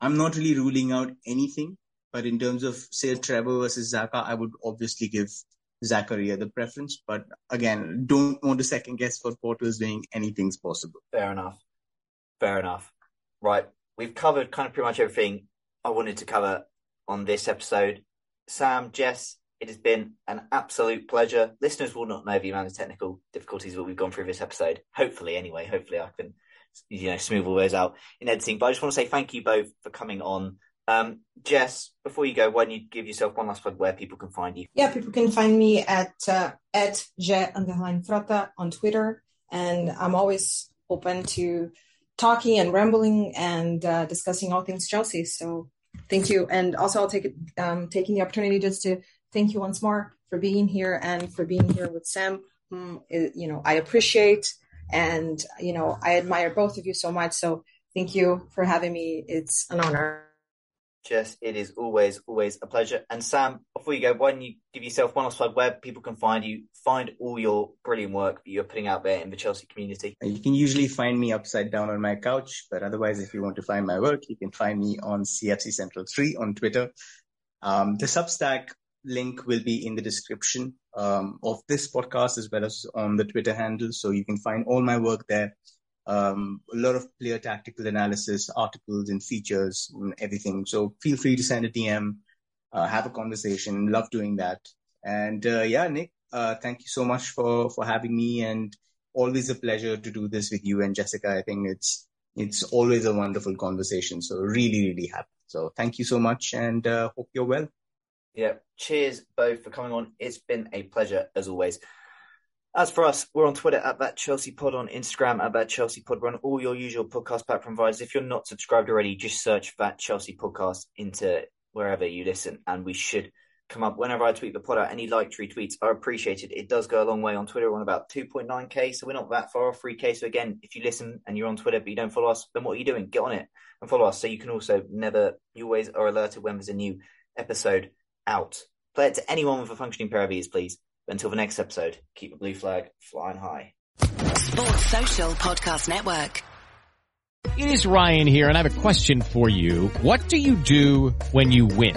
I'm not really ruling out anything, but in terms of say Trevor versus Xhaka, I would obviously give Zakaria the preference. But again, don't want to second guess what Potter's doing. Anything's possible. Fair enough. Fair enough. Right. We've covered kind of pretty much everything I wanted to cover on this episode. Sam, Jess, it has been an absolute pleasure. Listeners will not know the amount of technical difficulties that we've gone through this episode. Hopefully, anyway. Hopefully, I can you know smooth all those out in editing. But I just want to say thank you both for coming on. Um, Jess, before you go, why don't you give yourself one last plug where people can find you? Yeah, people can find me at uh, at jet underline frata on Twitter, and I'm always open to talking and rambling and uh, discussing all things Chelsea. So thank you, and also I'll take it, um, taking the opportunity just to thank you once more for being here and for being here with Sam. It, you know, I appreciate and you know I admire both of you so much. So thank you for having me. It's an honor. Jess, it is always, always a pleasure. And Sam, before you go, why don't you give yourself one last plug where people can find you, find all your brilliant work that you're putting out there in the Chelsea community? You can usually find me upside down on my couch, but otherwise, if you want to find my work, you can find me on CFC Central 3 on Twitter. Um, the Substack link will be in the description um, of this podcast as well as on the Twitter handle. So you can find all my work there um, a lot of player tactical analysis, articles and features and everything. So feel free to send a DM, uh, have a conversation. Love doing that. And uh, yeah, Nick, uh, thank you so much for for having me, and always a pleasure to do this with you and Jessica. I think it's it's always a wonderful conversation. So really, really happy. So thank you so much, and uh, hope you're well. Yeah, cheers both for coming on. It's been a pleasure as always. As for us, we're on Twitter at that Chelsea Pod, on Instagram at that Chelsea Pod. We're on all your usual podcast platform providers. If you're not subscribed already, just search that Chelsea Podcast into wherever you listen, and we should come up. Whenever I tweet the pod out, any liked retweets are appreciated. It does go a long way on Twitter. We're on about 2.9k, so we're not that far off 3k. So again, if you listen and you're on Twitter but you don't follow us, then what are you doing? Get on it and follow us so you can also never, you always are alerted when there's a new episode out. Play it to anyone with a functioning pair of ears, please. But until the next episode, keep the blue flag flying high. Sports Social Podcast Network. It is Ryan here, and I have a question for you. What do you do when you win?